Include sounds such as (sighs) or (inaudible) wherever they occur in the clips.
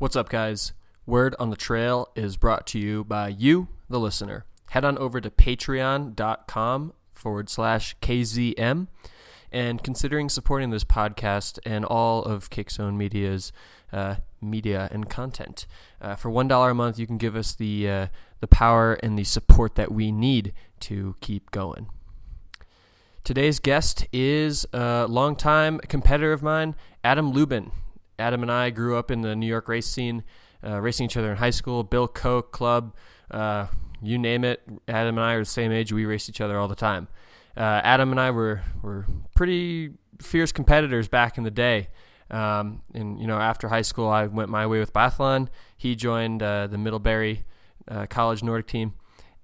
What's up, guys? Word on the Trail is brought to you by you, the listener. Head on over to patreon.com forward slash KZM and considering supporting this podcast and all of Kickzone Media's uh, media and content. Uh, for $1 a month, you can give us the, uh, the power and the support that we need to keep going. Today's guest is a longtime competitor of mine, Adam Lubin. Adam and I grew up in the New York race scene, uh, racing each other in high school, Bill Koch Club, uh, you name it. Adam and I are the same age. We race each other all the time. Uh, Adam and I were were pretty fierce competitors back in the day. Um, and you know, after high school, I went my way with biathlon. He joined uh, the Middlebury uh, College Nordic team,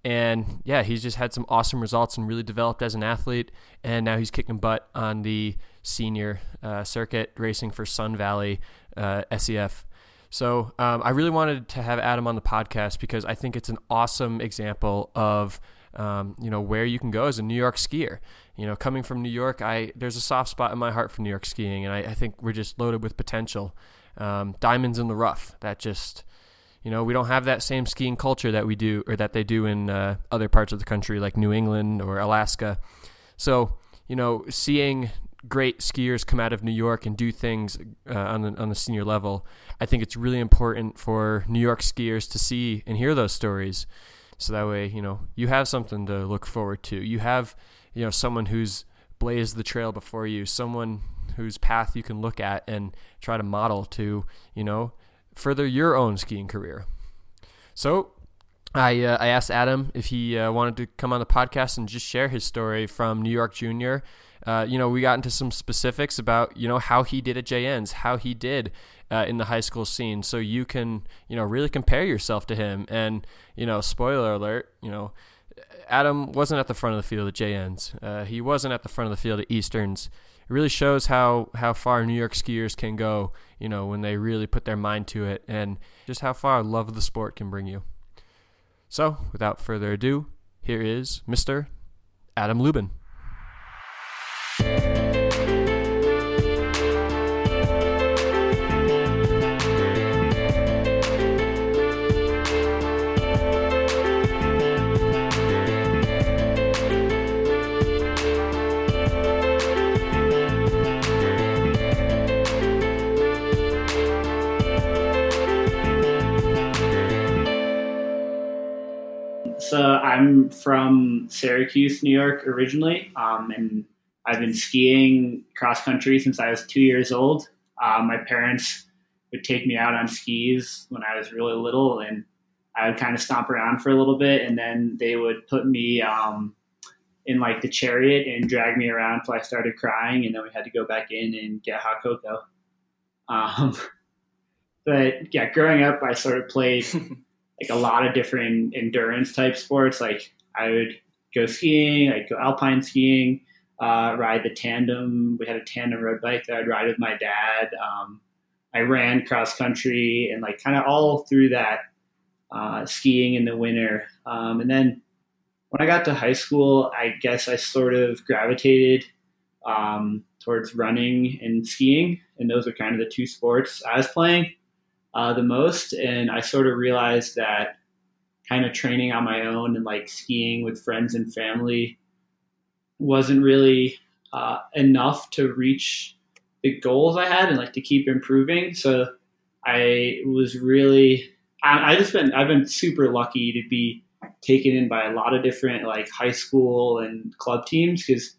and yeah, he's just had some awesome results and really developed as an athlete. And now he's kicking butt on the senior uh, circuit, racing for Sun Valley uh, SEF. So um, I really wanted to have Adam on the podcast because I think it's an awesome example of um, you know where you can go as a New York skier. You know, coming from New York, I there's a soft spot in my heart for New York skiing, and I, I think we're just loaded with potential. Um, diamonds in the rough. That just you know, we don't have that same skiing culture that we do or that they do in uh, other parts of the country, like New England or Alaska. So, you know, seeing great skiers come out of New York and do things uh, on the on the senior level, I think it's really important for New York skiers to see and hear those stories. So that way, you know, you have something to look forward to. You have, you know, someone who's blazed the trail before you, someone whose path you can look at and try to model to, you know, further your own skiing career. So I, uh, I asked Adam if he uh, wanted to come on the podcast and just share his story from New York Junior. Uh, you know, we got into some specifics about you know how he did at JN's, how he did uh, in the high school scene, so you can you know really compare yourself to him. And you know, spoiler alert, you know, Adam wasn't at the front of the field at JN's. Uh, he wasn't at the front of the field at Easterns really shows how how far New York skiers can go, you know, when they really put their mind to it, and just how far love of the sport can bring you. So, without further ado, here is Mr. Adam Lubin. I'm from Syracuse, New York originally, um, and I've been skiing cross country since I was two years old. Uh, my parents would take me out on skis when I was really little, and I would kind of stomp around for a little bit, and then they would put me um, in like the chariot and drag me around until I started crying, and then we had to go back in and get hot cocoa. Um, (laughs) but yeah, growing up, I sort of played (laughs) like a lot of different endurance type sports. Like I would go skiing, I'd go alpine skiing, uh, ride the tandem. We had a tandem road bike that I'd ride with my dad. Um, I ran cross country and like kind of all through that uh, skiing in the winter. Um, and then when I got to high school, I guess I sort of gravitated um, towards running and skiing, and those are kind of the two sports I was playing uh, the most. And I sort of realized that kind of training on my own and like skiing with friends and family wasn't really uh, enough to reach the goals I had and like to keep improving. So I was really, I, I just been, I've been super lucky to be taken in by a lot of different like high school and club teams because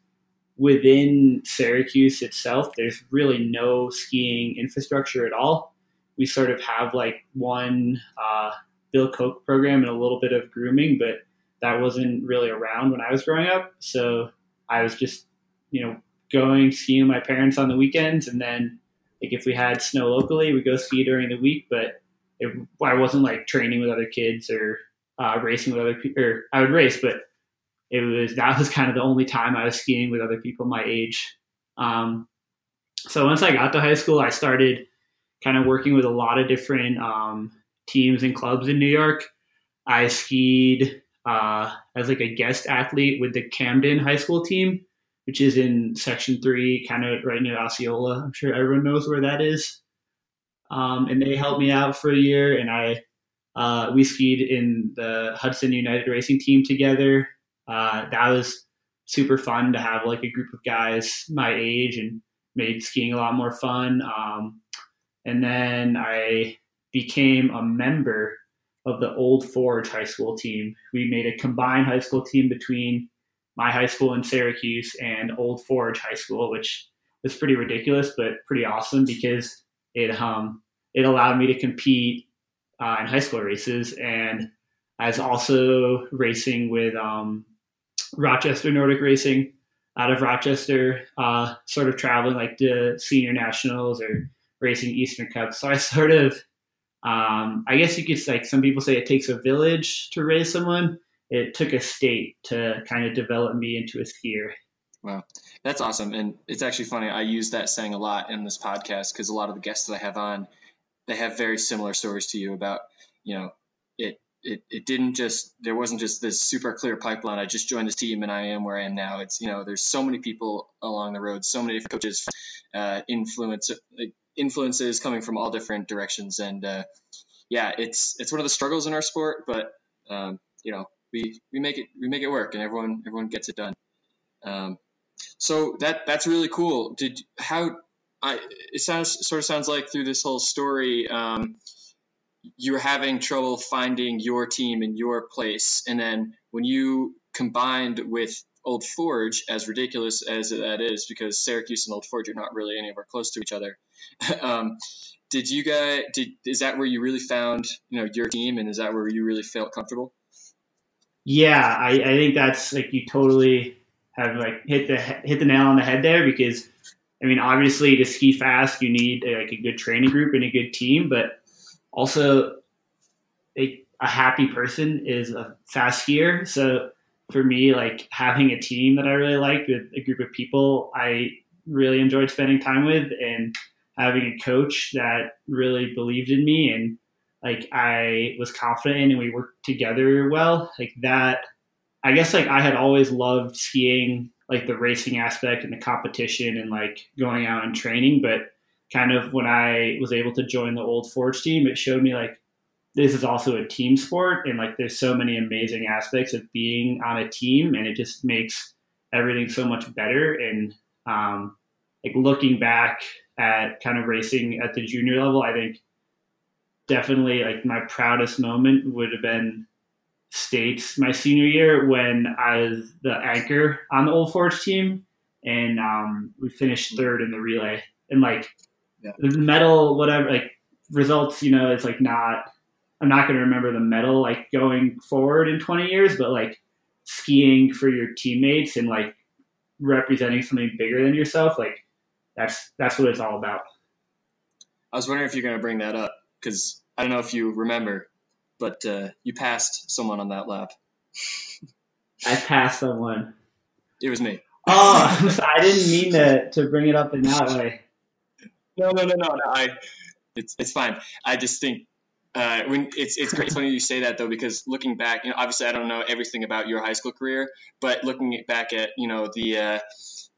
within Syracuse itself, there's really no skiing infrastructure at all we sort of have like one uh, Bill Koch program and a little bit of grooming, but that wasn't really around when I was growing up. So I was just, you know, going skiing with my parents on the weekends, and then like if we had snow locally, we go ski during the week. But it, I wasn't like training with other kids or uh, racing with other people. Or I would race, but it was that was kind of the only time I was skiing with other people my age. Um, so once I got to high school, I started kind of working with a lot of different um, teams and clubs in New York. I skied uh, as like a guest athlete with the Camden High School team, which is in Section Three, kind of right near Osceola. I'm sure everyone knows where that is. um, and they helped me out for a year. And I uh, we skied in the Hudson United Racing team together. Uh, that was super fun to have like a group of guys my age and made skiing a lot more fun. Um, and then I became a member of the Old Forge High School team. We made a combined high school team between my high school in Syracuse and Old Forge High School, which was pretty ridiculous but pretty awesome because it um it allowed me to compete uh, in high school races and I was also racing with um, Rochester Nordic Racing out of Rochester, uh, sort of traveling like the senior nationals or racing Eastern Cup. So I sort of, um, I guess you could like some people say it takes a village to raise someone. It took a state to kind of develop me into a skier. Wow, that's awesome, and it's actually funny. I use that saying a lot in this podcast because a lot of the guests that I have on, they have very similar stories to you about you know it it, it didn't just there wasn't just this super clear pipeline. I just joined this team and I am where I am now. It's you know there's so many people along the road, so many coaches, uh, influence influences coming from all different directions, and uh, yeah, it's it's one of the struggles in our sport, but um, you know we we make it we make it work, and everyone everyone gets it done. Um, so that that's really cool. Did how I it sounds sort of sounds like through this whole story. Um, you're having trouble finding your team and your place. And then when you combined with Old Forge, as ridiculous as that is, because Syracuse and Old Forge are not really anywhere close to each other. (laughs) um, did you guys? Did is that where you really found you know your team, and is that where you really felt comfortable? Yeah, I, I think that's like you totally have like hit the hit the nail on the head there because I mean obviously to ski fast you need like a good training group and a good team, but also a, a happy person is a fast skier. So for me, like having a team that I really liked with a group of people I really enjoyed spending time with and having a coach that really believed in me and like I was confident in and we worked together well, like that I guess like I had always loved skiing, like the racing aspect and the competition and like going out and training, but kind of when I was able to join the old Forge team, it showed me like this is also a team sport and like there's so many amazing aspects of being on a team and it just makes everything so much better and um, like looking back at kind of racing at the junior level i think definitely like my proudest moment would have been states my senior year when i was the anchor on the old forge team and um, we finished third in the relay and like yeah. the medal whatever like results you know it's like not I'm not going to remember the medal like going forward in 20 years, but like skiing for your teammates and like representing something bigger than yourself, like that's that's what it's all about. I was wondering if you're going to bring that up because I don't know if you remember, but uh, you passed someone on that lap. I passed someone. It was me. Oh, (laughs) I didn't mean to to bring it up in that way. No, no, no, no, no. I, it's it's fine. I just think uh, when it's it's great funny you say that though because looking back, you know, obviously I don't know everything about your high school career, but looking back at you know the uh,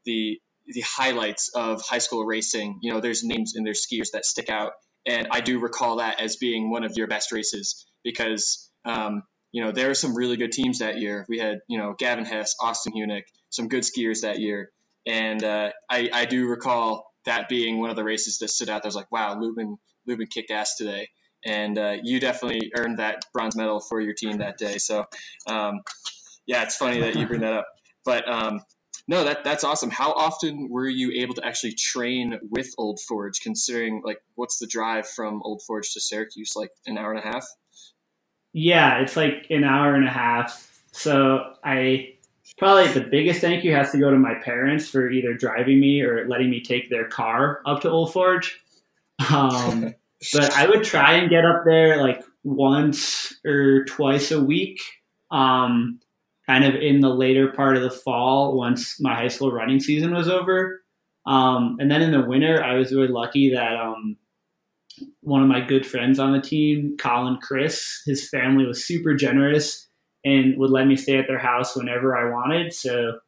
the the highlights of high school racing, you know, there's names and there's skiers that stick out, and I do recall that as being one of your best races because um, you know there were some really good teams that year. We had you know Gavin Hess, Austin Hunick, some good skiers that year, and uh, I I do recall that being one of the races that stood out. There was like, wow, Lubin Lubin kicked ass today and uh, you definitely earned that bronze medal for your team that day. So, um, yeah, it's funny that you bring that up. But um, no, that that's awesome. How often were you able to actually train with Old Forge? Considering like what's the drive from Old Forge to Syracuse? Like an hour and a half. Yeah, it's like an hour and a half. So I probably the biggest thank you has to go to my parents for either driving me or letting me take their car up to Old Forge. (laughs) Um, but I would try and get up there like once or twice a week, um, kind of in the later part of the fall once my high school running season was over. Um, and then in the winter, I was really lucky that um, one of my good friends on the team, Colin Chris, his family was super generous and would let me stay at their house whenever I wanted. So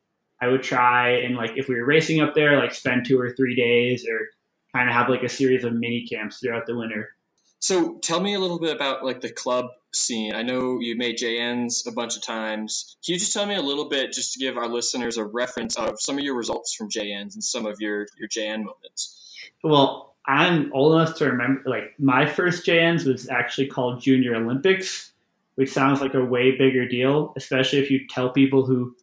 I would try and like if we were racing up there, like spend two or three days or kind of have like a series of mini camps throughout the winter. So tell me a little bit about like the club scene. I know you made JNs a bunch of times. Can you just tell me a little bit, just to give our listeners a reference of some of your results from JNs and some of your your JN moments? Well, I'm old enough to remember. Like my first JNs was actually called Junior Olympics, which sounds like a way bigger deal, especially if you tell people who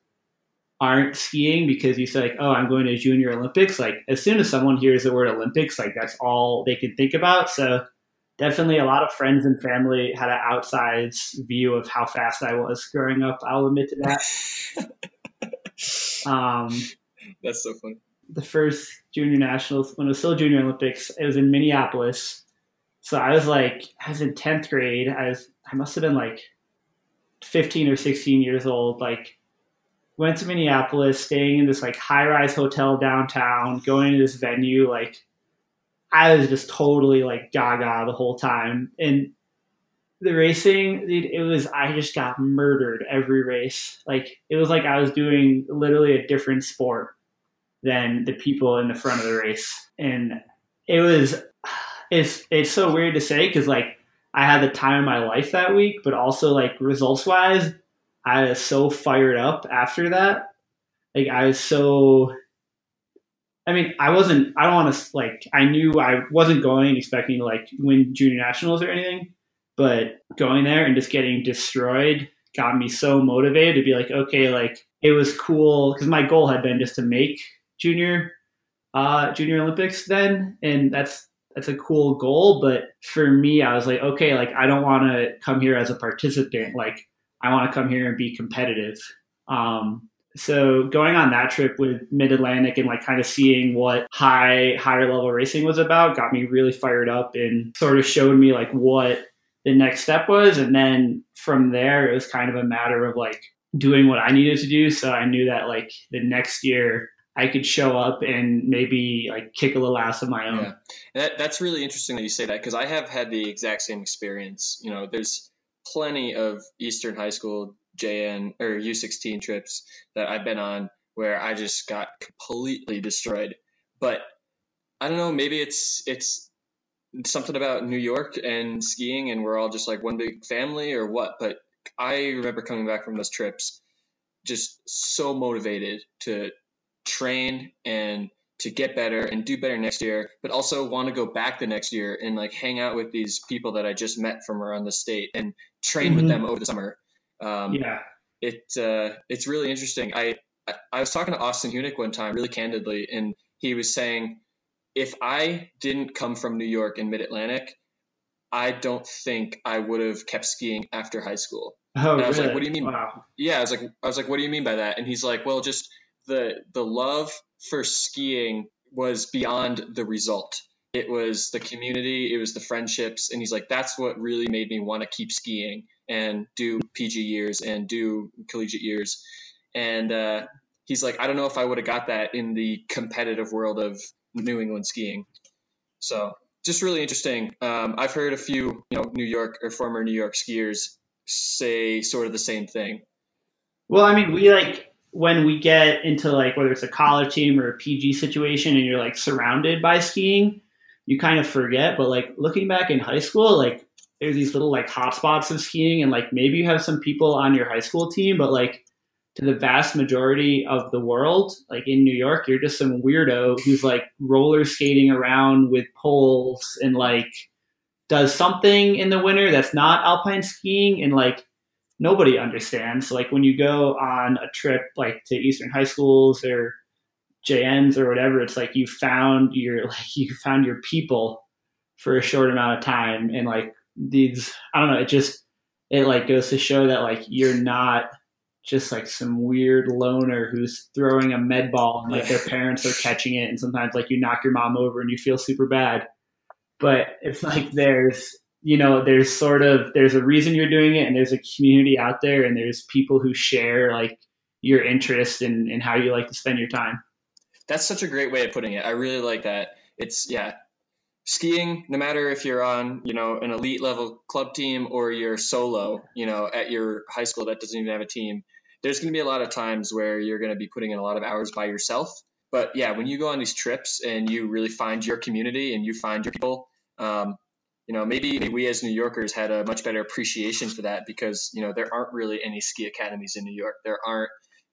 aren't skiing because you say like, oh, I'm going to Junior Olympics. Like as soon as someone hears the word Olympics, like that's all they can think about. So definitely a lot of friends and family had an outsized view of how fast I was growing up. I'll admit to that. (laughs) um, that's so funny. The first junior nationals when it was still Junior Olympics, it was in Minneapolis. So I was like, I was in tenth grade. I was, I must have been like fifteen or sixteen years old. Like went to Minneapolis, staying in this like high rise hotel downtown, going to this venue. Like, I was just totally like gaga the whole time. And the racing, dude, it was, I just got murdered every race. Like, it was like I was doing literally a different sport than the people in the front of the race. And it was, it's, it's so weird to say because like I had the time of my life that week, but also like results wise, I was so fired up after that. Like I was so I mean, I wasn't I don't want to like I knew I wasn't going expecting to like win junior nationals or anything, but going there and just getting destroyed got me so motivated to be like, okay, like it was cool because my goal had been just to make junior uh junior Olympics then and that's that's a cool goal, but for me I was like, okay, like I don't want to come here as a participant. Like I want to come here and be competitive. Um, so going on that trip with Mid Atlantic and like kind of seeing what high higher level racing was about got me really fired up and sort of showed me like what the next step was. And then from there, it was kind of a matter of like doing what I needed to do. So I knew that like the next year I could show up and maybe like kick a little ass of my own. Yeah. That, that's really interesting that you say that because I have had the exact same experience. You know, there's plenty of Eastern High School JN or U16 trips that I've been on where I just got completely destroyed. But I don't know, maybe it's it's something about New York and skiing and we're all just like one big family or what, but I remember coming back from those trips just so motivated to train and to get better and do better next year, but also want to go back the next year and like hang out with these people that I just met from around the state and train mm-hmm. with them over the summer. Um, yeah, it uh, it's really interesting. I I was talking to Austin Hunick one time, really candidly, and he was saying, if I didn't come from New York and Mid Atlantic, I don't think I would have kept skiing after high school. Oh, and I was really? like, what do you mean? Wow. Yeah, I was like, I was like, what do you mean by that? And he's like, well, just the the love for skiing was beyond the result. It was the community, it was the friendships, and he's like, that's what really made me want to keep skiing and do PG years and do collegiate years. And uh, he's like, I don't know if I would have got that in the competitive world of New England skiing. So just really interesting. Um, I've heard a few, you know, New York or former New York skiers say sort of the same thing. Well, I mean, we like when we get into like whether it's a college team or a PG situation and you're like surrounded by skiing, you kind of forget. But like looking back in high school, like there's these little like hotspots of skiing, and like maybe you have some people on your high school team, but like to the vast majority of the world, like in New York, you're just some weirdo who's like roller skating around with poles and like does something in the winter that's not alpine skiing and like nobody understands. Like when you go on a trip like to Eastern high schools or JNs or whatever, it's like you found your (laughs) like you found your people for a short amount of time and like these I don't know, it just it like goes to show that like you're not just like some weird loner who's throwing a med ball and like their (laughs) parents are catching it and sometimes like you knock your mom over and you feel super bad. But it's like there's you know, there's sort of there's a reason you're doing it and there's a community out there and there's people who share like your interest in, in how you like to spend your time. That's such a great way of putting it. I really like that. It's yeah, skiing, no matter if you're on, you know, an elite level club team or you're solo, you know, at your high school that doesn't even have a team, there's going to be a lot of times where you're going to be putting in a lot of hours by yourself. but yeah, when you go on these trips and you really find your community and you find your people, um, you know, maybe we as New Yorkers had a much better appreciation for that because, you know, there aren't really any ski academies in New York. There aren't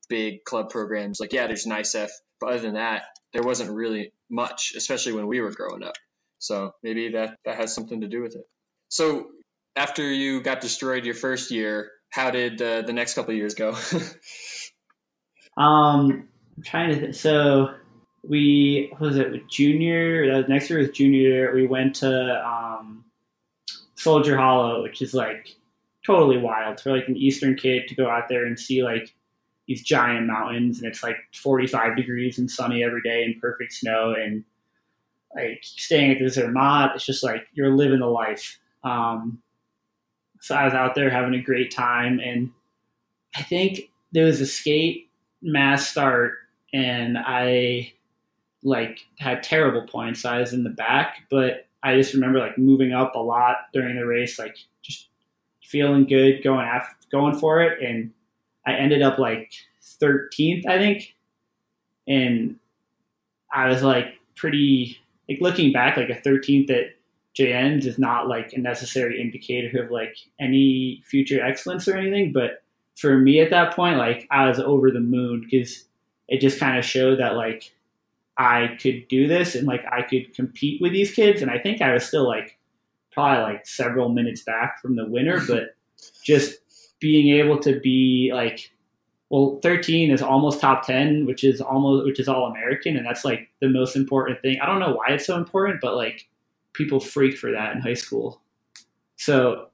big club programs. Like, yeah, there's NYSEF, but other than that, there wasn't really much, especially when we were growing up. So maybe that, that has something to do with it. So after you got destroyed your first year, how did uh, the next couple years go? (laughs) um, I'm trying to. So we was it junior? That next year was junior year. We went to um, Soldier Hollow, which is like totally wild for like an Eastern kid to go out there and see like these giant mountains, and it's like 45 degrees and sunny every day and perfect snow and like staying at the Zermatt. It's just like you're living the life. Um, so I was out there having a great time, and I think there was a skate mass start, and I like had terrible points. I was in the back, but I just remember like moving up a lot during the race, like just feeling good, going after, going for it, and I ended up like 13th, I think, and I was like pretty like looking back, like a 13th at JNs is not like a necessary indicator of like any future excellence or anything. But for me at that point, like I was over the moon because it just kind of showed that like I could do this and like I could compete with these kids. And I think I was still like probably like several minutes back from the winner, (laughs) but just being able to be like well 13 is almost top 10 which is almost which is all american and that's like the most important thing i don't know why it's so important but like people freak for that in high school. So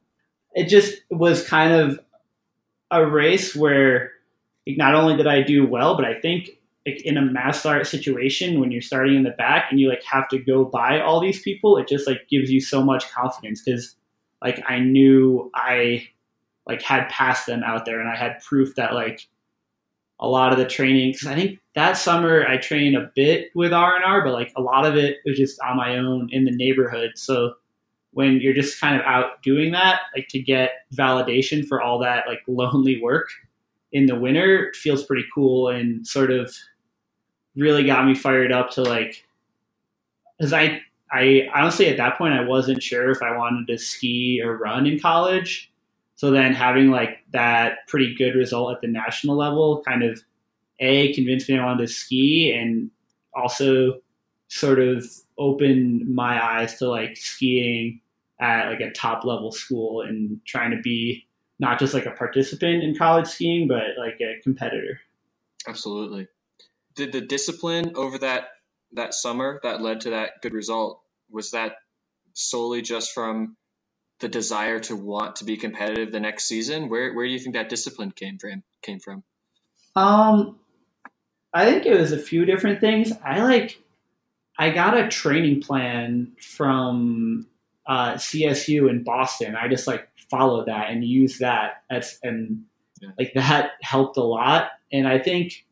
it just was kind of a race where like, not only did I do well, but I think like, in a mass start situation when you're starting in the back and you like have to go by all these people, it just like gives you so much confidence because like I knew I like had passed them out there and I had proof that like a lot of the training because I think that summer I trained a bit with R and R, but like a lot of it was just on my own in the neighborhood. So when you're just kind of out doing that, like to get validation for all that like (laughs) lonely work in the winter feels pretty cool and sort of really got me fired up to like because I I honestly at that point I wasn't sure if I wanted to ski or run in college. So then having like that pretty good result at the national level kind of a convinced me I wanted to ski and also sort of opened my eyes to like skiing at like a top level school and trying to be not just like a participant in college skiing but like a competitor absolutely did the discipline over that that summer that led to that good result was that solely just from the desire to want to be competitive the next season? Where where do you think that discipline came from? Came from? Um, I think it was a few different things. I like I got a training plan from uh, CSU in Boston. I just like followed that and use that. That's and yeah. like that helped a lot. And I think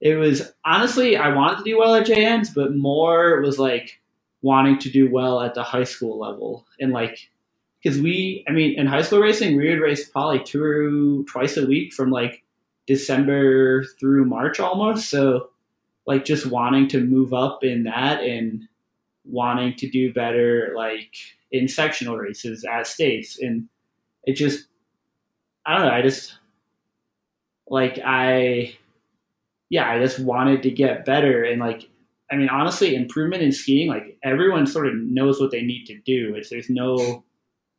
it was honestly I wanted to do well at JNs, but more was like wanting to do well at the high school level and like because we, I mean, in high school racing, we would race probably two, or twice a week from like December through March almost. So, like, just wanting to move up in that and wanting to do better, like in sectional races at states. And it just, I don't know, I just, like, I, yeah, I just wanted to get better. And like, I mean, honestly, improvement in skiing, like, everyone sort of knows what they need to do. It's, there's no,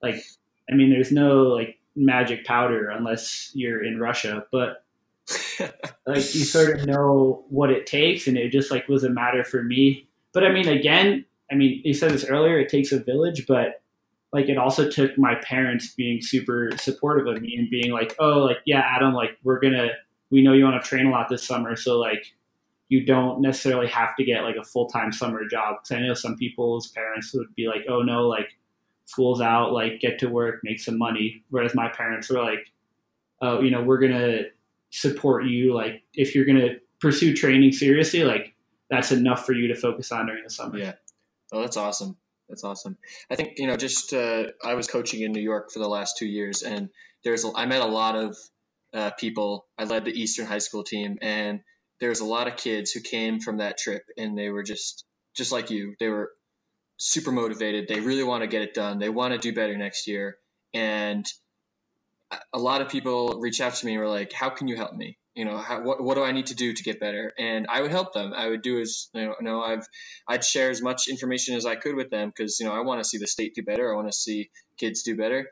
like I mean, there's no like magic powder unless you're in Russia, but (laughs) like you sort of know what it takes, and it just like was a matter for me. But I mean, again, I mean, you said this earlier. It takes a village, but like it also took my parents being super supportive of me and being like, "Oh, like yeah, Adam, like we're gonna, we know you want to train a lot this summer, so like." You don't necessarily have to get like a full time summer job because I know some people's parents would be like, "Oh no, like school's out, like get to work, make some money. Whereas my parents were like, oh, you know, we're gonna support you. Like if you're gonna pursue training seriously, like that's enough for you to focus on during the summer. Yeah. Oh, that's awesome. That's awesome. I think you know, just uh, I was coaching in New York for the last two years, and there's I met a lot of uh, people. I led the Eastern High School team, and there's a lot of kids who came from that trip and they were just just like you. They were super motivated. They really want to get it done. They want to do better next year. And a lot of people reach out to me and were like, "How can you help me? You know, how, what what do I need to do to get better?" And I would help them. I would do as you know, you know I've I'd share as much information as I could with them because you know I want to see the state do better. I want to see kids do better.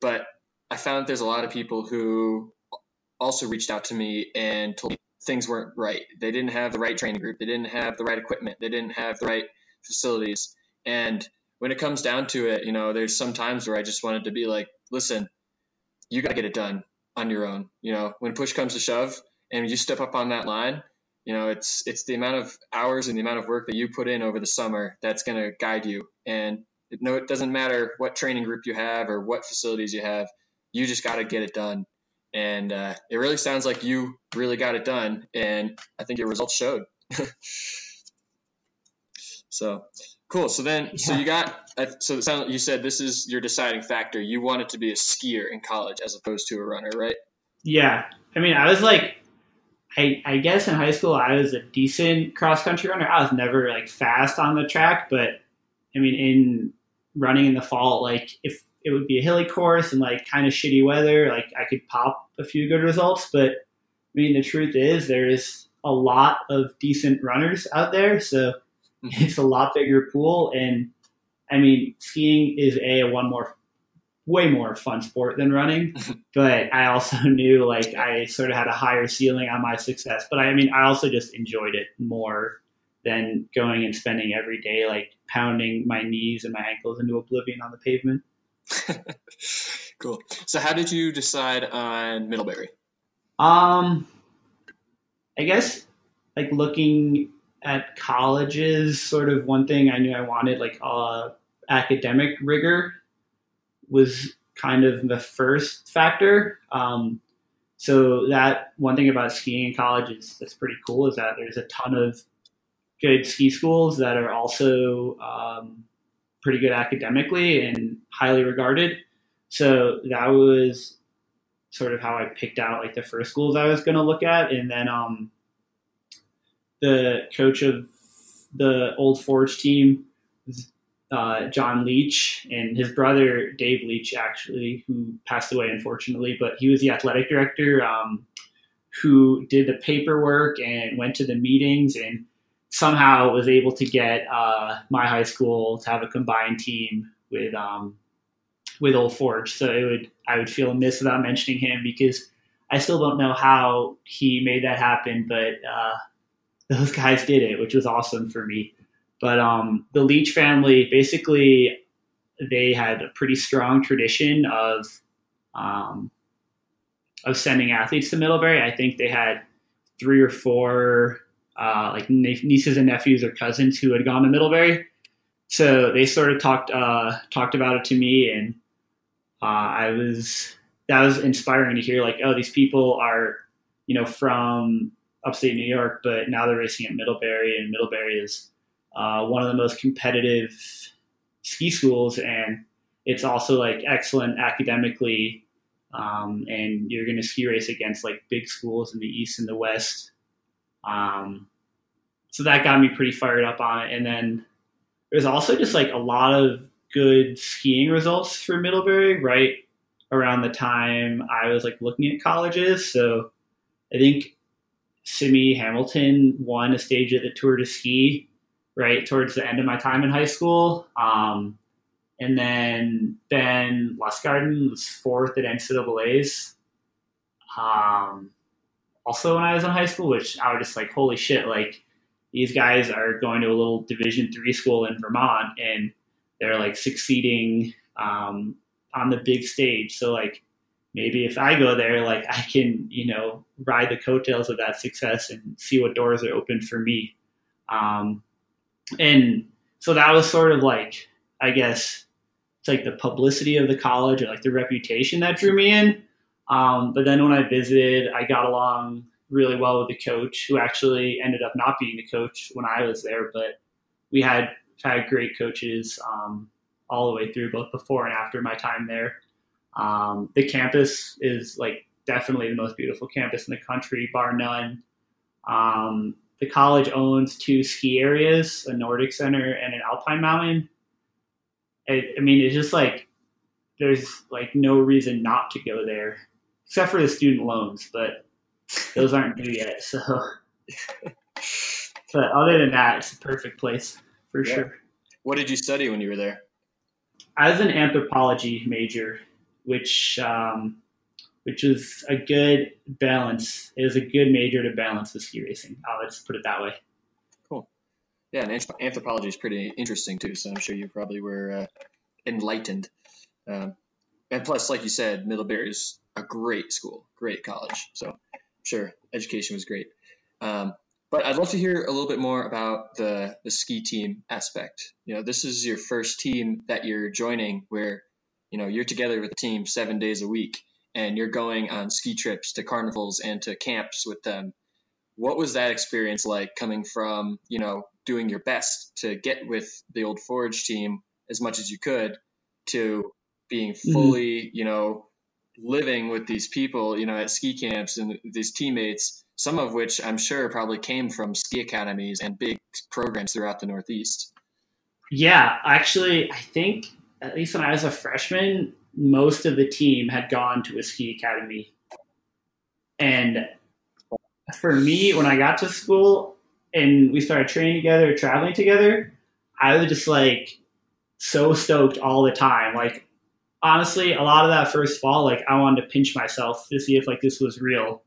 But I found there's a lot of people who also reached out to me and told me things weren't right. They didn't have the right training group. They didn't have the right equipment. They didn't have the right facilities. And when it comes down to it, you know, there's some times where I just wanted to be like, listen, you got to get it done on your own. You know, when push comes to shove and you step up on that line, you know, it's it's the amount of hours and the amount of work that you put in over the summer that's going to guide you. And it, no, it doesn't matter what training group you have or what facilities you have. You just got to get it done. And uh, it really sounds like you really got it done, and I think your results showed. (laughs) so cool. So then, yeah. so you got, uh, so it sounds, you said this is your deciding factor. You wanted to be a skier in college as opposed to a runner, right? Yeah. I mean, I was like, I, I guess in high school I was a decent cross country runner. I was never like fast on the track, but I mean, in running in the fall, like if it would be a hilly course and like kind of shitty weather, like I could pop a few good results. But I mean, the truth is there is a lot of decent runners out there, so. (laughs) it's a lot bigger pool. And I mean, skiing is a, one more, way more fun sport than running. (laughs) but I also (laughs) knew like I sort of had a higher ceiling on my success. But I mean, I also just enjoyed it more than going and spending every day like pounding my knees and my ankles into oblivion on the pavement. cool. So, how did you decide on Middlebury? Um, I guess like looking at colleges, sort of one thing I knew I wanted, like uh, academic rigor, was kind of the first factor. Um, so that one thing about skiing in college is that's pretty cool is that there's a ton of good ski schools that are also um, pretty good academically and highly regarded. So that was sort of how I picked out like the first schools I was going to look at, and then um, the coach of the Old Forge team uh, John Leach, and his brother Dave Leach, actually, who passed away unfortunately, but he was the athletic director um, who did the paperwork and went to the meetings and somehow was able to get uh, my high school to have a combined team with um, with Old Forge. So it would I would feel amiss without mentioning him because I still don't know how he made that happen, but uh, those (laughs) guys did it, which was awesome for me. But um, the Leach family basically they had a pretty strong tradition of um, of sending athletes to Middlebury. I think they had three or four uh, like nieces and nephews or cousins who had gone to Middlebury. So they sort of talked uh, talked about it to me, and uh, I was that was inspiring to hear. Like, oh, these people are you know from upstate New York, but now they're racing at Middlebury, and Middlebury is uh, one of the most competitive ski schools, and it's also like excellent academically. Um, and you're going to ski race against like big schools in the east and the west um, so that got me pretty fired up on it. And then there's also just like a lot of good skiing results for Middlebury right around the time I was like looking at colleges. So I think Simi Hamilton won a stage at the Tour de Ski right towards the end of my time in high school. Um, and then Ben Lustgarten was fourth at NCAA's. Um, also when I was in high school, which I was just like, holy shit, like these guys are going to a little Division three school in Vermont and they're like succeeding um, on the big stage. So like maybe if I go there, like I can you know ride the coattails of that success and see what doors are open for me. Um, and so that was sort of like I guess it's like the publicity of the college or like the reputation that drew me in. Um, but then when I visited, I got along really well with the coach, who actually ended up not being the coach when I was there. But we had had great coaches um, all the way through, both before and after my time there. Um, the campus is like definitely the most beautiful campus in the country, bar none. Um, the college owns two ski areas, a Nordic Center and an Alpine Mountain. I, I mean, it's just like there's like no reason not to go there, except for the student loans, but those aren't due yet. So, (laughs) but other than that, it's a perfect place for Yeah. sure. What did you study when you were there? As an anthropology major, which um, which was a good balance. It was a good major to balance the ski racing. I'll just put it that way. Cool. Yeah, and anthropology is pretty interesting too. So I'm sure you probably were uh, enlightened. Um, and plus, like you said, Middlebury is a great school, great college. So sure education was great. Um, but I'd love to hear a little bit more about the the ski team aspect. You know, this is your first team that you're joining, where you know you're together with the team seven days a week, and you're going on ski trips to carnivals and to camps with them. What was that experience like coming from you know doing your best to get with the old forge team as much as you could to being mm-hmm. fully you know living with these people you know at ski camps and these teammates some of which i'm sure probably came from ski academies and big programs throughout the northeast? Yeah, actually, I think at least when I was a freshman, most of the team had gone to a ski academy. And for me, when I got to school and we started training together, traveling together, I was just like so stoked all the time. Like, honestly, a lot of that first fall, like, I wanted to pinch myself to see if like this was real.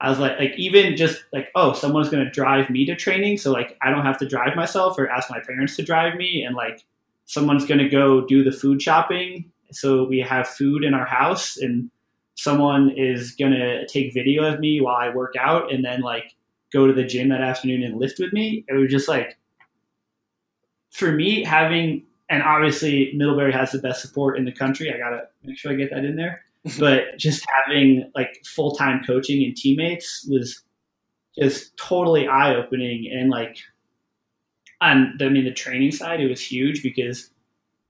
I was like, like even just like, oh, someone's gonna drive me to training, so like I don't have to drive myself or ask my parents to drive me, and like someone's gonna go do the food shopping, so we have food in our house, and someone is gonna take video of me while I work out, and then like go to the gym that afternoon and lift with me. It was just like, for me, having and obviously Middlebury has the best support in the country. I gotta make sure I get that in there (laughs) but just having like full time coaching and teammates was just totally eye opening. And like on the, I mean the training side, it was huge because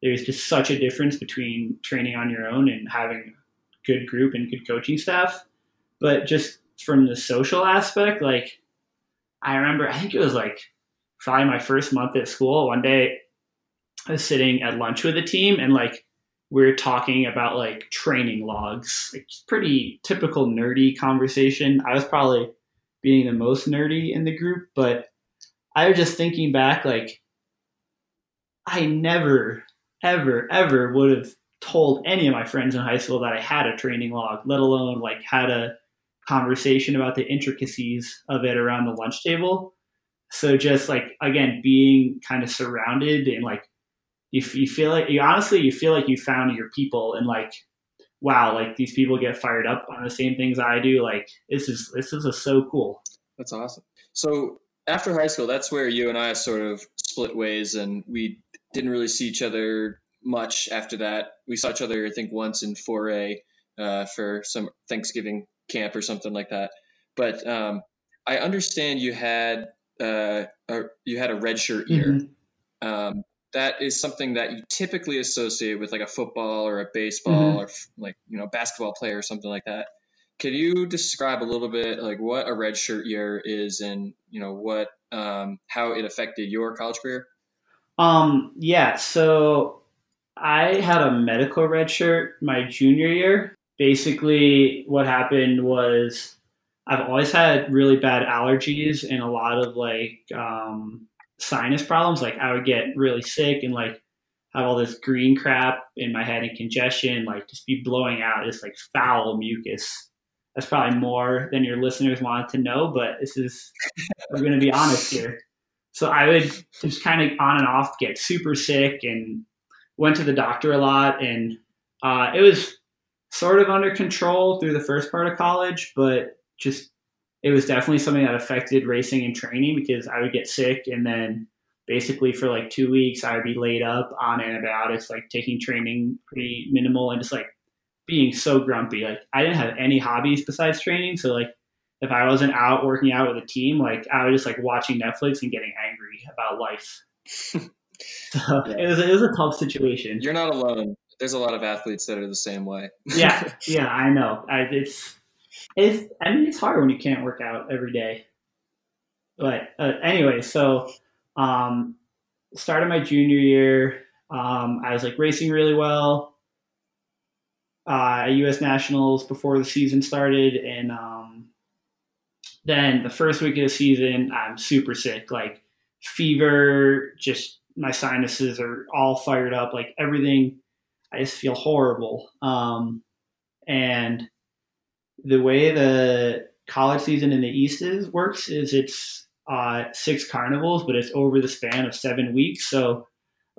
there's just such a difference between training on your own and having a good group and good coaching staff. But just from the social aspect, like I remember, I think it was like probably my first month at school. One day, I was sitting at lunch with a team and like we are talking about like training logs, like pretty typical nerdy conversation. I was probably being the most nerdy in the group, but I was just thinking back, like I never, ever, ever would have told any of my friends in high school that I had a training log, let alone like had a conversation about the intricacies of it around the lunch table. So just like again, being kind of surrounded and like you, you feel like you honestly you feel like you found your people and like wow like these people get fired up on the same things I do like this is this is a, so cool. That's awesome. So after high school, that's where you and I sort of split ways, and we didn't really see each other much after that. We saw each other, I think, once in 4A uh, for some Thanksgiving camp or something like that. But um, I understand you had uh, a, you had a redshirt year. Mm-hmm. Um, that is something that you typically associate with like a football or a baseball Mhm. or f- like you know basketball player or something like that. Could you describe a little bit like what a redshirt year is and you know what um, how it affected your college career? Um yeah, so I had a medical red shirt my junior year. Basically what happened was I've always had really bad allergies and a lot of like um, sinus problems. Like I would get really sick and like have all this green crap in my head and congestion, like just be blowing out this like foul mucus. That's probably more than your listeners wanted to know, but this is we're gonna be honest here. So I would just kind of on and off get super sick and went to the doctor a lot and uh, it was sort of under control through the first part of college, but just it was definitely something that affected racing and training because I would get sick and then basically for like two weeks I would be laid up on antibiotics, like taking training pretty minimal and just like being so grumpy. Like I didn't have any hobbies besides training, so like if I wasn't out working out with a team, like I was just like watching Netflix and getting angry about life. (laughs) (laughs) so it was it was a tough situation. You're not alone. There's a lot of athletes that are the same way. (laughs) yeah, yeah, I know. I, it's It's I mean it's hard when you can't work out every day. But uh, anyway, so um, started my junior year. Um, I was like racing really well uh, at U.S. Nationals before the season started, and um, then the first week of the season, I'm super sick, like fever, just my sinuses are all fired up, like everything. I just feel horrible. Um, and the way the college season in the East is works is it's uh, six carnivals, but it's over the span of seven weeks. So,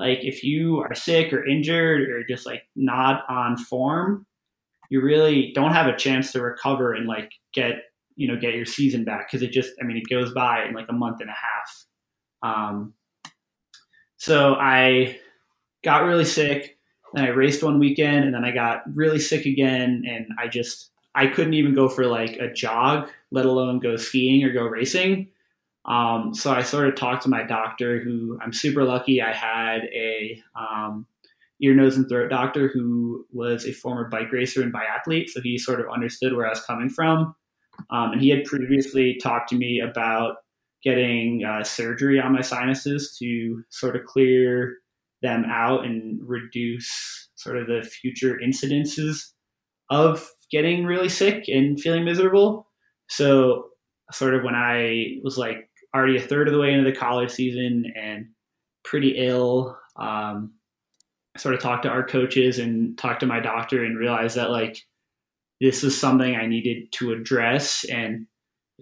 like, if you are sick or injured or just like not on form, you really don't have a chance to recover and like get you know get your season back because it just I mean it goes by in like a month and a half. Um, so I got really sick. Then I raced one weekend, and then I got really sick again, and I just I couldn't even go for like a jog, let alone go skiing or go racing. Um, so I sort of talked to my doctor, who I'm super lucky. I had a um, ear, nose, and throat doctor who was a former bike racer and biathlete, so he sort of understood where I was coming from. Um, and he had previously talked to me about getting uh, surgery on my sinuses to sort of clear them out and reduce sort of the future incidences of getting really sick and feeling miserable. So, sort of when I was like already a third of the way into the college season and pretty ill, um, I sort of talked to our coaches and talked to my doctor and realized that like this is something I needed to address. And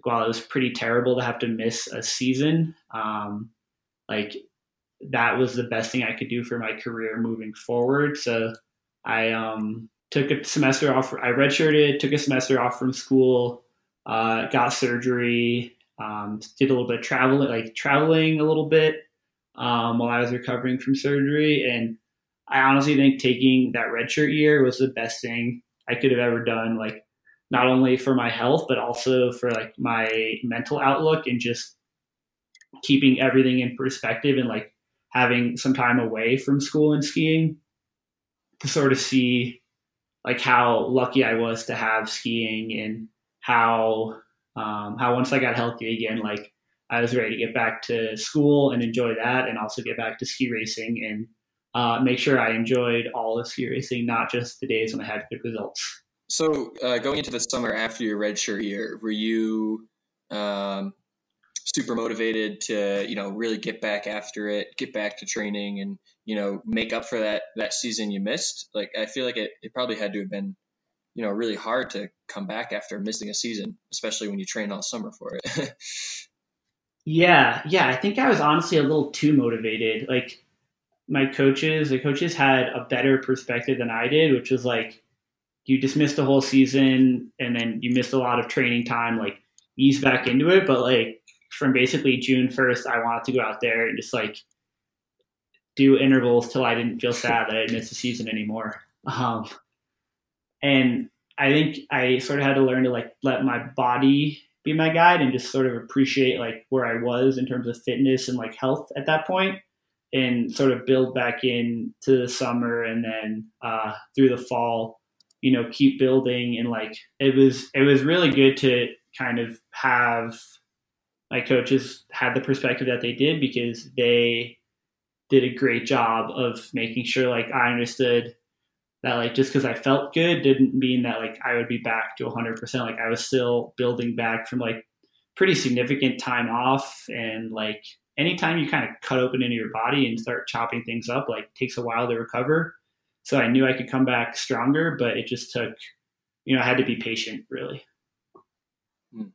while it was pretty terrible to have to miss a season, um, like that was the best thing I could do for my career moving forward. So I um, took a semester off. I redshirted, took a semester off from school, uh, got surgery, um, did a little bit of traveling, like traveling a little bit um, while I was recovering from surgery. And I honestly think taking that redshirt year was the best thing I could have ever done. Like not only for my health, but also for like my mental outlook and just keeping everything in perspective and like having some time away from school and skiing to sort of see like how lucky I was to have skiing and how um, how once I got healthy again, like I was ready to get back to school and enjoy that, and also get back to ski racing and uh, make sure I enjoyed all of ski racing, not just the days when I had good results. So, uh, going into the summer after your redshirt year, were you um, super motivated to you know really get back after it, get back to training, and you know make up for that that season you missed? Like, I feel like it, it probably had to have been you know really hard to come back after missing a season, especially when you train all summer for it. (laughs) yeah, yeah, I think I was honestly a little too motivated. Like my coaches, the coaches had a better perspective than I did, which was like you just missed a whole season and then you missed a lot of training time, like ease back into it. But like from basically June 1st, I wanted to go out there and just like do intervals till I didn't feel sad that I missed the season anymore. Um, and I think I sort of had to learn to like let my body be my guide and just sort of appreciate like where I was in terms of fitness and like health at that point and sort of build back in to the summer and then uh, through the fall, you know, keep building and like it was it was really good to kind of have my coaches had the perspective that they did because they did a great job of making sure like I understood that like just because I felt good didn't mean that like I would be back to 100%. Like I was still building back from like pretty significant time off and like anytime you kind of cut open into your body and start chopping things up, like takes a while to recover. So I knew I could come back stronger, but it just took, you know, I had to be patient really. Hmm.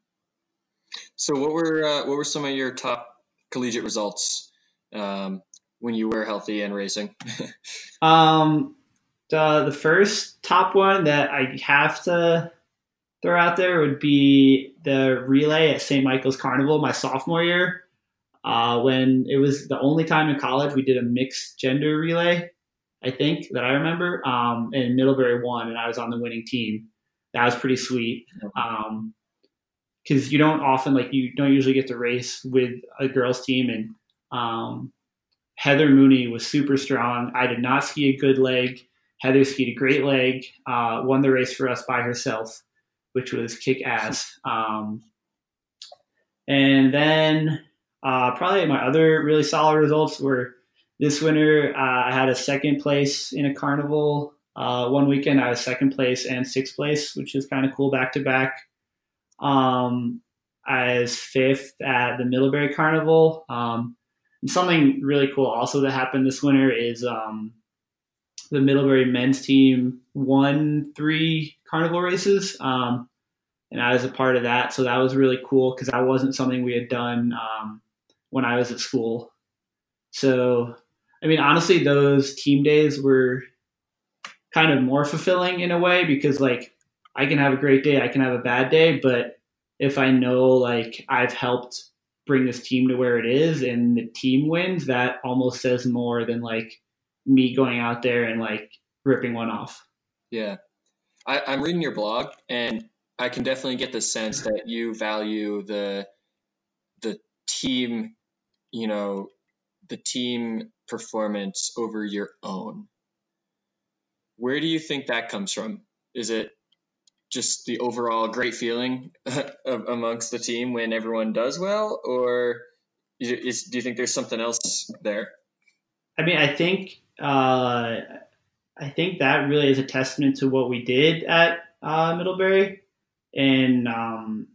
So what were uh, what were some of your top collegiate results um, when you were healthy and racing? (laughs) um, the the first top one that I have to throw out there would be the relay at St. Michael's Carnival my sophomore year. Uh, when it was the only time in college we did a mixed gender relay, I think that I remember. Um, and Middlebury won, and I was on the winning team. That was pretty sweet. Um, because you don't often like you don't usually get to race with a girls team and um, Heather Mooney was super strong. I did not ski a good leg. Heather skied a great leg, uh, won the race for us by herself. which was kick ass. Um, and then uh, probably my other really solid results were this winter. Uh, I had a second place in a carnival. Uh, one weekend I was second place and sixth place, which is kind of cool back to back. Um, I was fifth at the Middlebury Carnival. Um, something really cool also that happened this winter is um, the Middlebury men's team won three carnival races. Um, and I was a part of that. So that was really cool because that wasn't something we had done um, when I was at school. So, I mean, honestly, those team days were kind of more fulfilling in a way because, like, I can have a great day, I can have a bad day, but if I know, like, I've helped bring this team to where it is and the team wins, that almost says more than, like, me going out there and, like, ripping one off. Yeah. I, I'm reading your blog and I can definitely get the sense that you value the the team, you know, the team performance over your own. Where do you think that comes from? Is it just the overall great feeling (laughs) amongst the team when everyone does well, or is, do you think there's something else there? I mean, I think uh, I think that really is a testament to what we did at uh, Middlebury and um,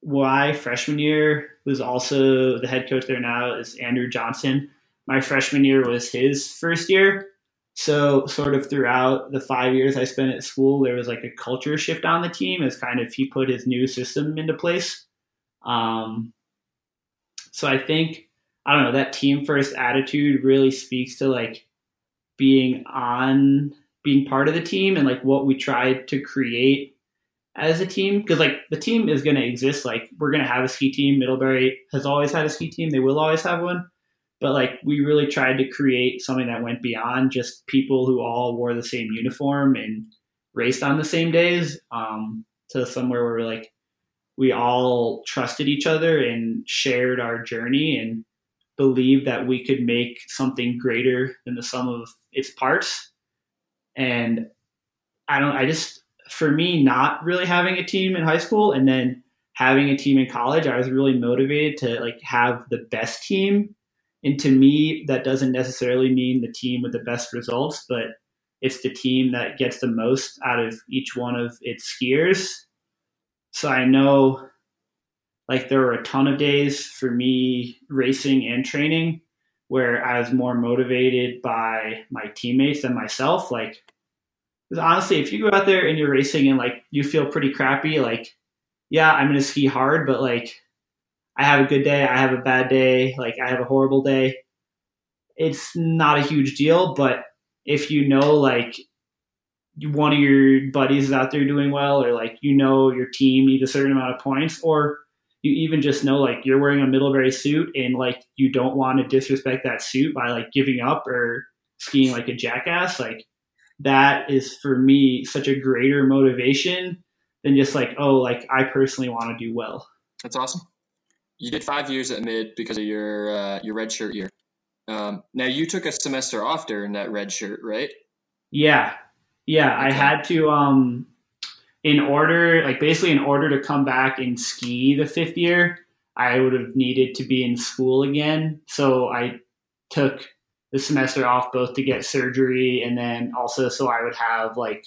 why freshman year was also the head coach there now is Andrew Johnson. My freshman year was his first year. So, sort of throughout the five years I spent at school, there was like a culture shift on the team as kind of he put his new system into place. Um, so, I think, I don't know, that team first attitude really speaks to like being on, being part of the team and like what we tried to create as a team. Because like the team is going to exist like we're going to have a ski team. Middlebury has always had a ski team. They will always have one. But like we really tried to create something that went beyond just people who all wore the same uniform and raced on the same days um, to somewhere where like we all trusted each other and shared our journey and believed that we could make something greater than the sum of its parts and i don't i just for me, not really having a team in high school and then having a team in college, I was really motivated to like have the best team. And to me, that doesn't necessarily mean the team with the best results, but it's the team that gets the most out of each one of its skiers. So I know like there were a ton of days for me racing and training where I was more motivated by my teammates than myself. Like honestly, if you go out there and you're racing and like you feel pretty crappy, like, yeah, I'm going to ski hard, but like, I have a good day, I have a bad day, like, I have a horrible day. It's not a huge deal, but if you know, like, one of your buddies is out there doing well, or like, you know, your team needs a certain amount of points, or you even just know, like, you're wearing a Middlebury suit and like, you don't want to disrespect that suit by like giving up or skiing like a jackass, like, that is for me such a greater motivation than just like, oh, like I personally want to do well. That's awesome. You did five years at mid because of your uh, your red shirt year. Um, now you took a semester off during that red shirt, right? Yeah, yeah. Okay. I had to um, in order, like basically in order to come back and ski the fifth year, I would have needed to be in school again. So I took the semester off both to get surgery and then also so I would have like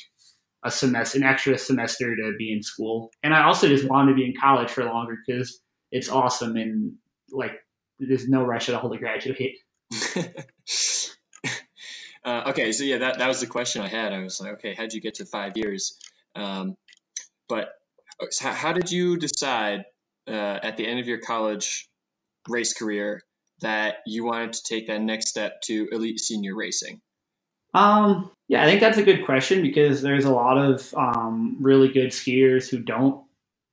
a semester, an extra semester to be in school. And I also just wanted to be in college for longer because it's awesome and like there's no rush at all to graduate. (laughs) uh, okay, so yeah, that, that was the question I had. I was like, okay, how'd you get to five years? Um, but how, did you decide uh, at the end of your college race career that you wanted to take that next step to elite senior racing? Um, yeah, I think that's a good question because there's a lot of um, really good skiers who don't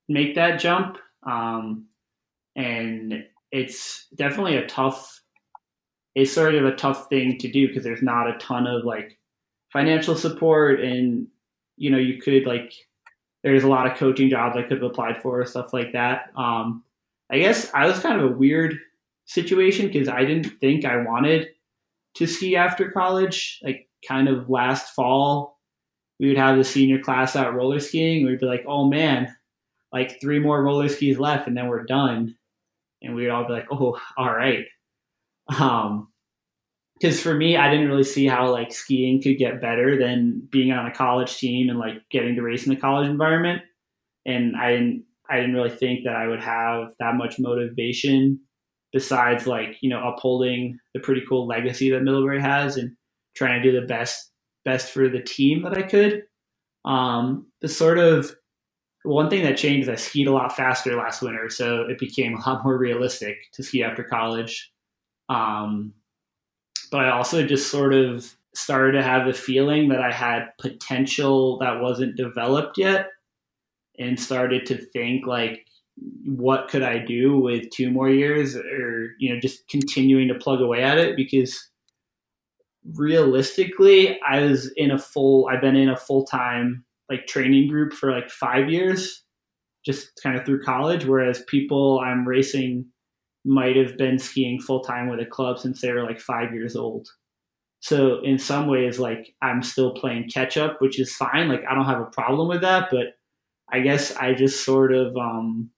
make that jump. Um, and it's definitely a tough, it's sort of a tough thing to do because there's not a ton of like financial support and, you know, you could like, there's a lot of coaching jobs I could have applied for, stuff like that. Um, I guess I was kind of a weird situation because I didn't think I wanted to ski after college. Like kind of last fall, we would have the senior class out roller skiing. We'd be like, oh man, like three more roller skis left, and then we're done. And we'd all be like, oh, all right. Um, because for me, I didn't really see how like skiing could get better than being on a college team and like getting to race in the college environment. And I didn't, I didn't really think that I would have that much motivation besides like you know upholding the pretty cool legacy that Middlebury has and trying to do the best best for the team that I could. Um, the sort of one thing that changed is I skied a lot faster last winter, so it became a lot more realistic to ski after college. Um, but I also just sort of started to have the feeling that I had potential that wasn't developed yet and started to think like what could I do with two more years or you know just continuing to plug away at it? Because realistically I was in a full I've been in a full-time like training group for like 5 years just kind of through college whereas people I'm racing might have been skiing full time with a club since they were like 5 years old. So in some ways like I'm still playing catch up, which is fine. Like I don't have a problem with that, but I guess I just sort of um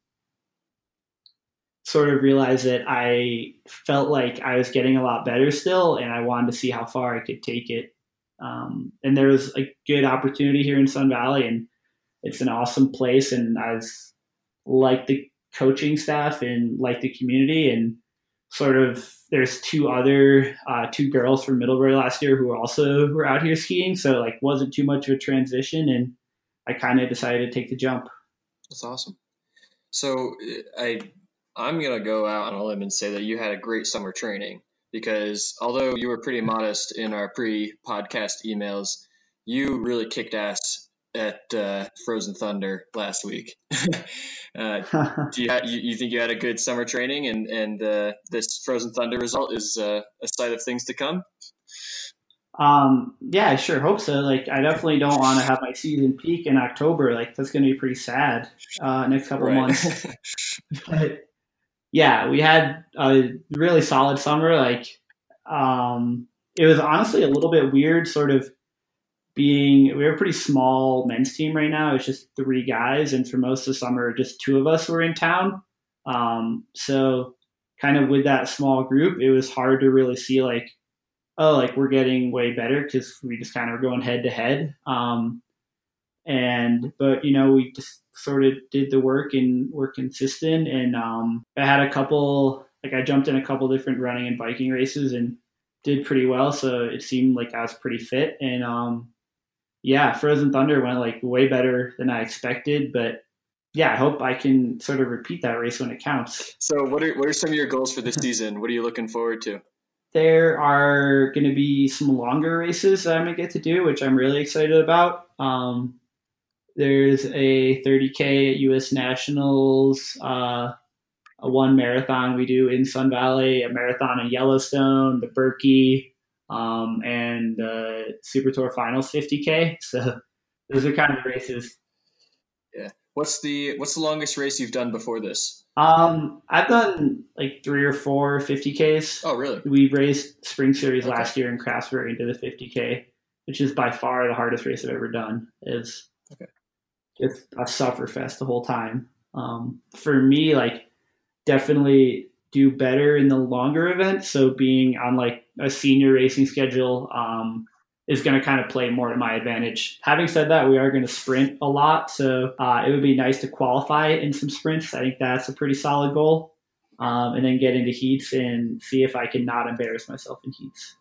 sort of realized that I felt like I was getting a lot better still, and I wanted to see how far I could take it. Um, and there was a good opportunity here in Sun Valley, and it's an awesome place, and I was like the coaching staff and like the community, and sort of there's two other uh, two girls from Middlebury last year who also were out here skiing, so like wasn't too much of a transition, and I kind of decided to take the jump. That's awesome. So I I'm to go out on a limb and say that you had a great summer training because although you were pretty modest in our pre podcast emails, you really kicked ass at uh, Frozen Thunder last week. (laughs) uh, (laughs) do you, you, you, think you had a good summer training and, and uh, this Frozen Thunder result is uh, a sight of things to come? Um, yeah, I sure hope so. Like, I definitely don't want to have my season peak in October. Like, that's going to be pretty sad uh, next couple right. months. (laughs) but yeah, we had a really solid summer. Like, um, it was honestly a little bit weird, sort of being. We have a pretty small men's team right now. It's just three guys, and for most of the summer, just two of us were in town. Um, so, kind of with that small group, it was hard to really see like, oh, like we're getting way better because we just kind of were going head to head. Um, and but you know we just sort of did the work and were consistent and um, i had a couple like i jumped in a couple different running and biking races and did pretty well so it seemed like i was pretty fit and um, yeah frozen thunder went like way better than i expected but yeah i hope i can sort of repeat that race when it counts. So what are, what are some of your goals for this season? What are you looking forward to? There are going to be some longer races that I'm going to get to do, which I'm really excited about. Um, there's a 30K at US Nationals, uh, a one marathon we do in Sun Valley, a marathon in Yellowstone, the Birkie, um, and the Super Tour Finals (laughs) 50K. So those are kind of the races. Yeah. What's the what's the longest race you've done before this? Um, I've done like three or four 50Ks. Oh, really? We raced Spring Series okay. last year in Craftsbury into the 50K, which is by far the hardest race I've ever done. Is okay it's a sufferfest the whole time. Um, for me, like definitely do better in the longer events. So being on like a senior racing schedule um, is going to kind of play more to my advantage. Having said that, we are going to sprint a lot, so uh, it would be nice to qualify in some sprints. I think that's a pretty solid goal. Um, and then get into heats and see if I can not embarrass myself in heats.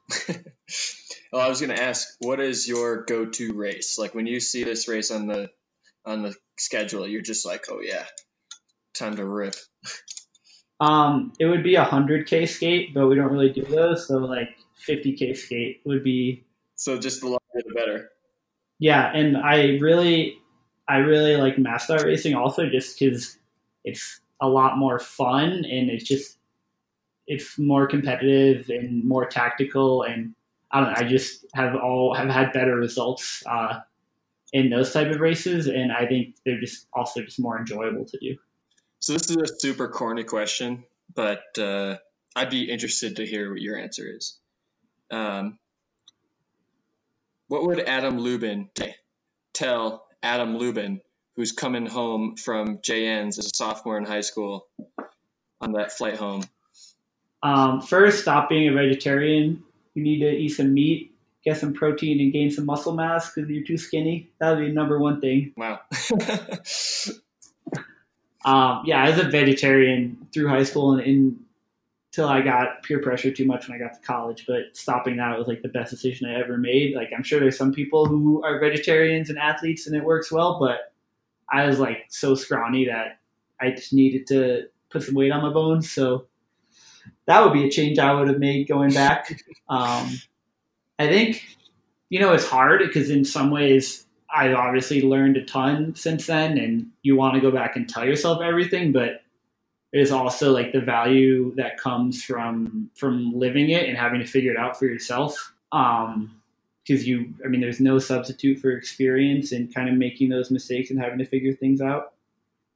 well, (laughs) (laughs) I was going to ask, what is your go-to race? Like when you see this race on the on the schedule, you're just like, oh yeah, time to rip. (laughs) Um, it would be a hundred k skate, but we don't really do those. So like fifty k skate would be. So just the longer the better. Yeah, and I really, I really like mass start racing also just because it's a lot more fun and it's just it's more competitive and more tactical and I don't know. I just have all have had better results uh, in those type of races, and I think they're just also just more enjoyable to do. So this is a super corny question, but uh, I'd be interested to hear what your answer is. Um, what would Adam Lubin say tell Adam Lubin, who's coming home from JN's as a sophomore in high school, on that flight home? Um, first, stop being a vegetarian. You need to eat some meat, get some protein, and gain some muscle mass because you're too skinny. That would be number one thing. Wow. (laughs) um, yeah, I was a vegetarian through high school and, and until I got peer pressure too much when I got to college. But stopping that was like the best decision I ever made. Like I'm sure there's some people who are vegetarians and athletes and it works well, but I was like so scrawny that I just needed to put some weight on my bones. So that would be a change I would have made going back. (laughs) Um, I think, you know, it's hard because in some ways I've obviously learned a ton since then, and you want to go back and tell yourself everything, but there's also like the value that comes from from living it and having to figure it out for yourself. Um, because you, I mean, there's no substitute for experience and kind of making those mistakes and having to figure things out.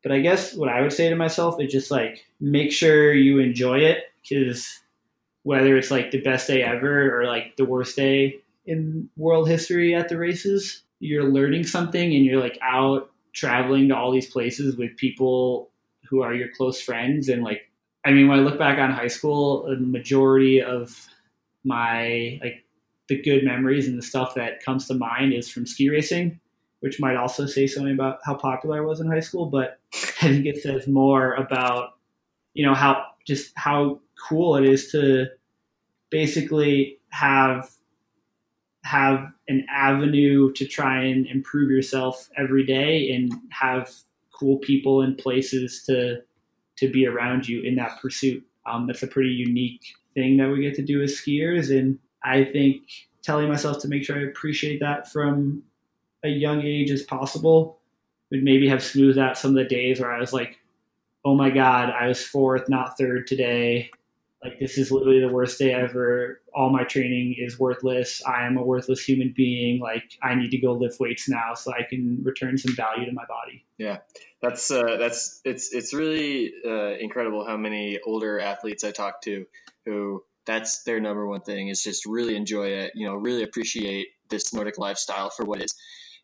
But I guess what I would say to myself is just like make sure you enjoy it because whether it's like the best day ever or like the worst day in world history at the races, you're learning something and you're like out traveling to all these places with people who are your close friends. And like, I mean, when I look back on high school, a majority of my like the good memories and the stuff that comes to mind is from ski racing, which might also say something about how popular I was in high school. But (laughs) I think it says more about, you know, how just how cool it is to basically have have an avenue to try and improve yourself every day and have cool people and places to to be around you in that pursuit. Um, that's a pretty unique thing that we get to do as skiers, and I think telling myself to make sure I appreciate that from a young age as possible would maybe have smoothed out some of the days where I was like, "Oh my God, I was fourth, not third today like this is literally the worst day ever. All my training is worthless. I am a worthless human being. Like i need to go lift weights now so i can return some value to my body. Yeah. That's uh, that's it's it's really uh, incredible how many older athletes i talk to who that's their number one thing is just really enjoy it you know really appreciate this nordic lifestyle for what it is.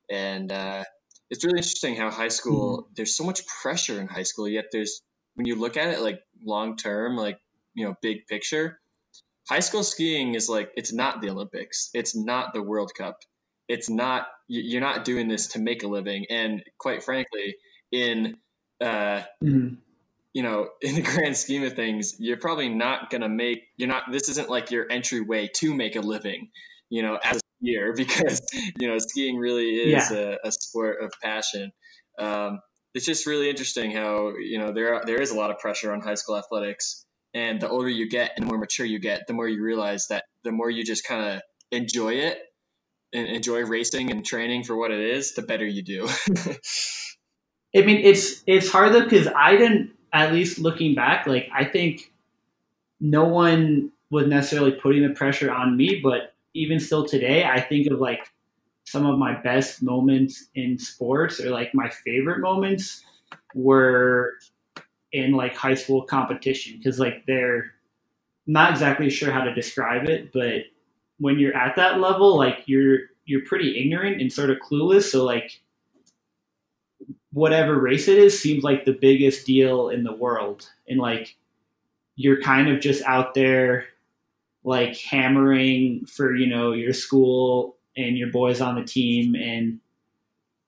And uh, it's really interesting how high school mm-hmm. there's so much pressure in high school yet there's when you look at it like long term like you know big picture high school skiing is like it's not the olympics. It's not the world cup. It's not you're not doing this to make a living. And quite frankly in uh mm-hmm. you know (laughs) in the grand scheme of things you're probably not gonna make you're not this isn't like your entryway to make a living you know as a skier (laughs) because you know skiing really is yeah. a, a, sport of passion. Um, it's just really interesting how you know there are, there is a lot of pressure on high school athletics and the older you get and the more mature you get, the more you realize that the more you just kind of enjoy it and enjoy racing and training for what it is, the better you do. (laughs) I mean, it's it's hard though because I didn't. At least looking back, like I think no one was necessarily putting the pressure on me, but even still today, I think of like some of my best moments in sports or like my favorite moments were in like high school competition because like they're not exactly sure how to describe it, but when you're at that level, like you're you're pretty ignorant and sort of clueless. So like whatever race it is seems like the biggest deal in the world. And like you're kind of just out there like hammering for, you know, your school and your boys on the team and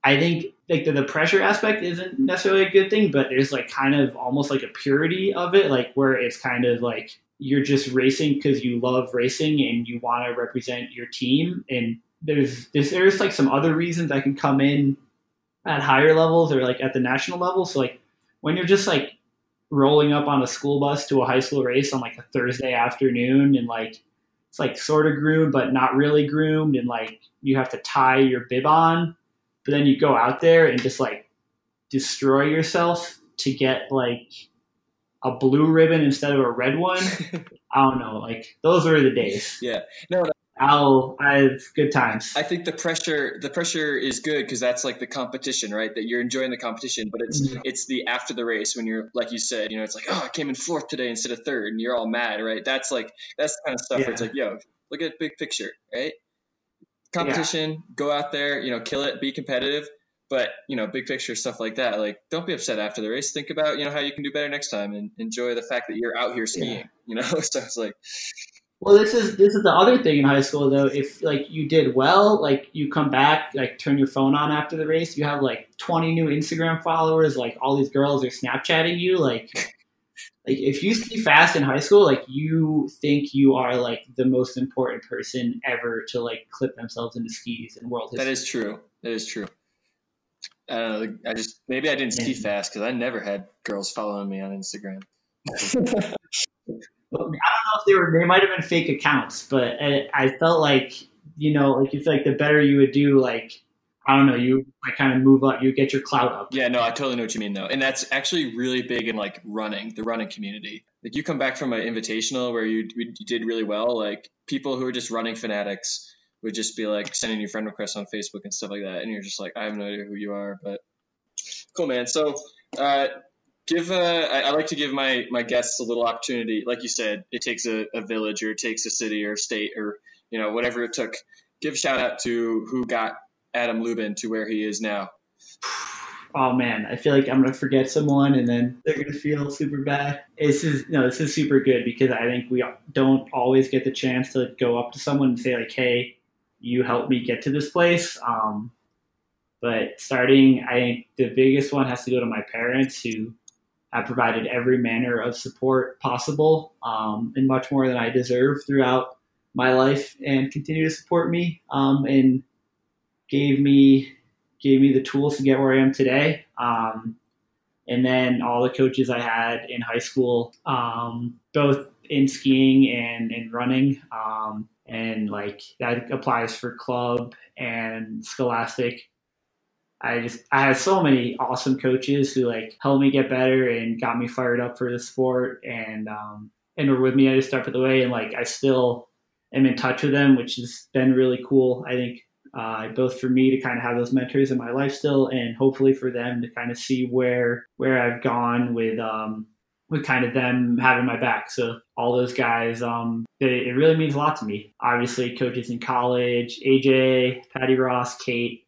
I think like the, the pressure aspect isn't necessarily a good thing, but there's like kind of almost like a purity of it, like where it's kind of like you're just racing because you love racing and you want to represent your team. And there's, there's there's like some other reasons that can come in at higher levels or like at the national level. So like when you're just like rolling up on a school bus to a high school race on like a Thursday afternoon and like it's like sort of groomed but not really groomed and like you have to tie your bib on but then you go out there and just like destroy yourself to get like a blue ribbon instead of a red one. (laughs) I don't know. Like those were the days. Yeah. No. I'll. I have good times. I think the pressure, the pressure is good because that's like the competition, right? That you're enjoying the competition, but it's mm-hmm. it's the after the race when you're like you said, you know, it's like oh, I came in fourth today instead of third, and you're all mad, right? That's like that's the kind of stuff yeah. where it's like, yo, look at big picture, right? Competition. Yeah. Go out there, you know, kill it, be competitive. But you know, big picture stuff like that. Like, don't be upset after the race. Think about you know how you can do better next time, and enjoy the fact that you're out here skiing. Yeah. You know, (laughs) so it's like. Well, this is this is the other thing in high school though. If like you did well, like you come back, like turn your phone on after the race, you have like 20 new Instagram followers. Like all these girls are Snapchatting you. Like, like if you ski fast in high school, like you think you are like the most important person ever to like clip themselves into skis in world history. That is true. That is true. I don't know. I just maybe I didn't ski fast because I never had girls following me on Instagram. (laughs) (laughs) I don't know if they were. They might have been fake accounts, but I, I felt like you know, like you feel like the better you would do, like I don't know, you like kind of move up, you get your clout up. Yeah, no, I totally know what you mean though, and that's actually really big in like running, the running community. Like you come back from an invitational where you, you did really well, like people who are just running fanatics would just be like sending you friend requests on Facebook and stuff like that, and you're just like, I have no idea who you are, but cool, man. So, uh, give uh i like to give my my guests a little opportunity. Like you said, it takes a, a village or it takes a city or state or you know whatever it took. Give shout out to who got Adam Lubin to where he is now. (sighs) Oh man, I feel like I'm gonna forget someone, and then they're gonna feel super bad. This is no, this is super good because I think we don't always get the chance to go up to someone and say like, "Hey, you helped me get to this place. Um, but starting, I think the biggest one has to go to my parents who have provided every manner of support possible um, and much more than I deserve throughout my life and continue to support me um, and gave me gave me the tools to get where I am today. Um, and then all the coaches I had in high school, um, both in skiing and in running, um, and like that applies for club and scholastic. I just i had so many awesome coaches who like helped me get better and got me fired up for the sport and um and were with me every step of the way. And like i still am in touch with them which has been really cool i think uh, both for me to kind of have those mentors in my life still and hopefully for them to kind of see where where i've gone with um with kind of them having my back. So all those guys, um, they, it really means a lot to me. Obviously, coaches in college, AJ, Patty Ross, Kate,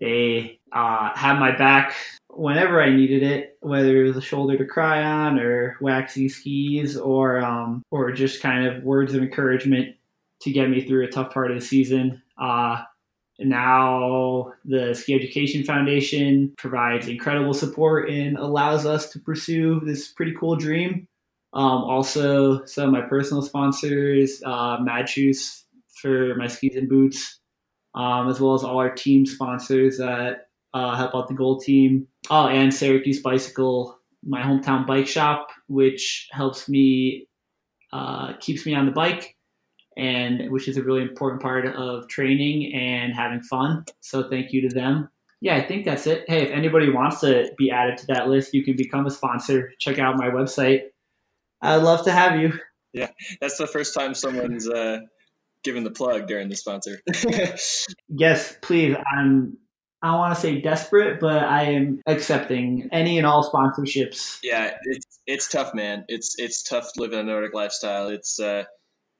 they uh, have my back whenever I needed it, whether it was a shoulder to cry on or waxing skis or um, or just kind of words of encouragement to get me through a tough part of the season. Uh, now the Ski Education Foundation provides incredible support and allows us to pursue this pretty cool dream. Um, also, some of my personal sponsors, uh, Madshus for my skis and boots, um, as well as all our team sponsors that uh, help out the gold team. Oh, and Syracuse Bicycle, my hometown bike shop, which helps me, uh, keeps me on the bike and which is a really important part of training and having fun. So thank you to them. Yeah, I think that's it. Hey, if anybody wants to be added to that list, you can become a sponsor. Check out my website. I'd love to have you. Yeah, that's the first time someone's uh, given the plug during the sponsor. (laughs) yes, please. I'm. I don't want to say desperate, but I am accepting any and all sponsorships. Yeah, it's it's tough, man. It's it's tough living a Nordic lifestyle. It's uh,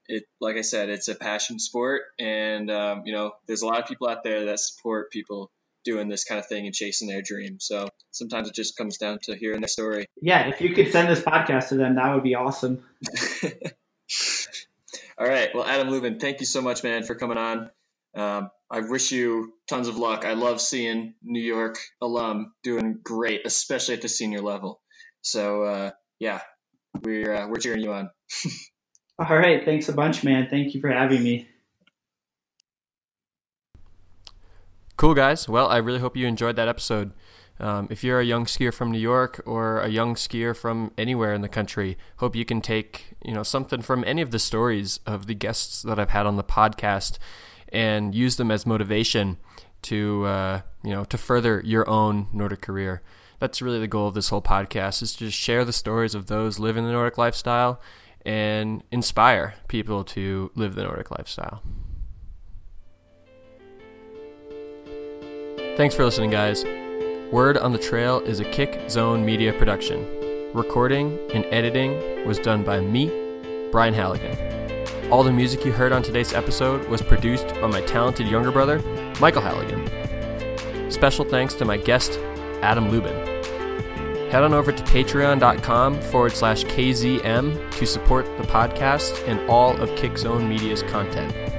it like I said, it's a passion sport, and um, you know, there's a lot of people out there that support people doing this kind of thing and chasing their dreams. So sometimes it just comes down to hearing their story. Yeah, if you could send this podcast to them, that would be awesome. (laughs) All right. Well, Adam Lubin, thank you so much, man, for coming on. Um, I wish you tons of luck. I love seeing New York alum doing great, especially at the senior level. So uh, yeah, we're uh, we're cheering you on. (laughs) All right. Thanks a bunch, man. Thank you for having me. Cool, guys. Well, I really hope you enjoyed that episode. Um, if you're a young skier from New York or a young skier from anywhere in the country, hope you can take you know something from any of the stories of the guests that I've had on the podcast and use them as motivation to uh, you know to further your own Nordic career. That's really the goal of this whole podcast: is to just share the stories of those living the Nordic lifestyle and inspire people to live the Nordic lifestyle. Thanks for listening, guys. Word on the Trail is a Kick Zone media production. Recording and editing was done by me, Brian Halligan. All the music you heard on today's episode was produced by my talented younger brother, Michael Halligan. Special thanks to my guest, Adam Lubin. Head on over to patreon.com forward slash KZM to support the podcast and all of Kickzone Media's content.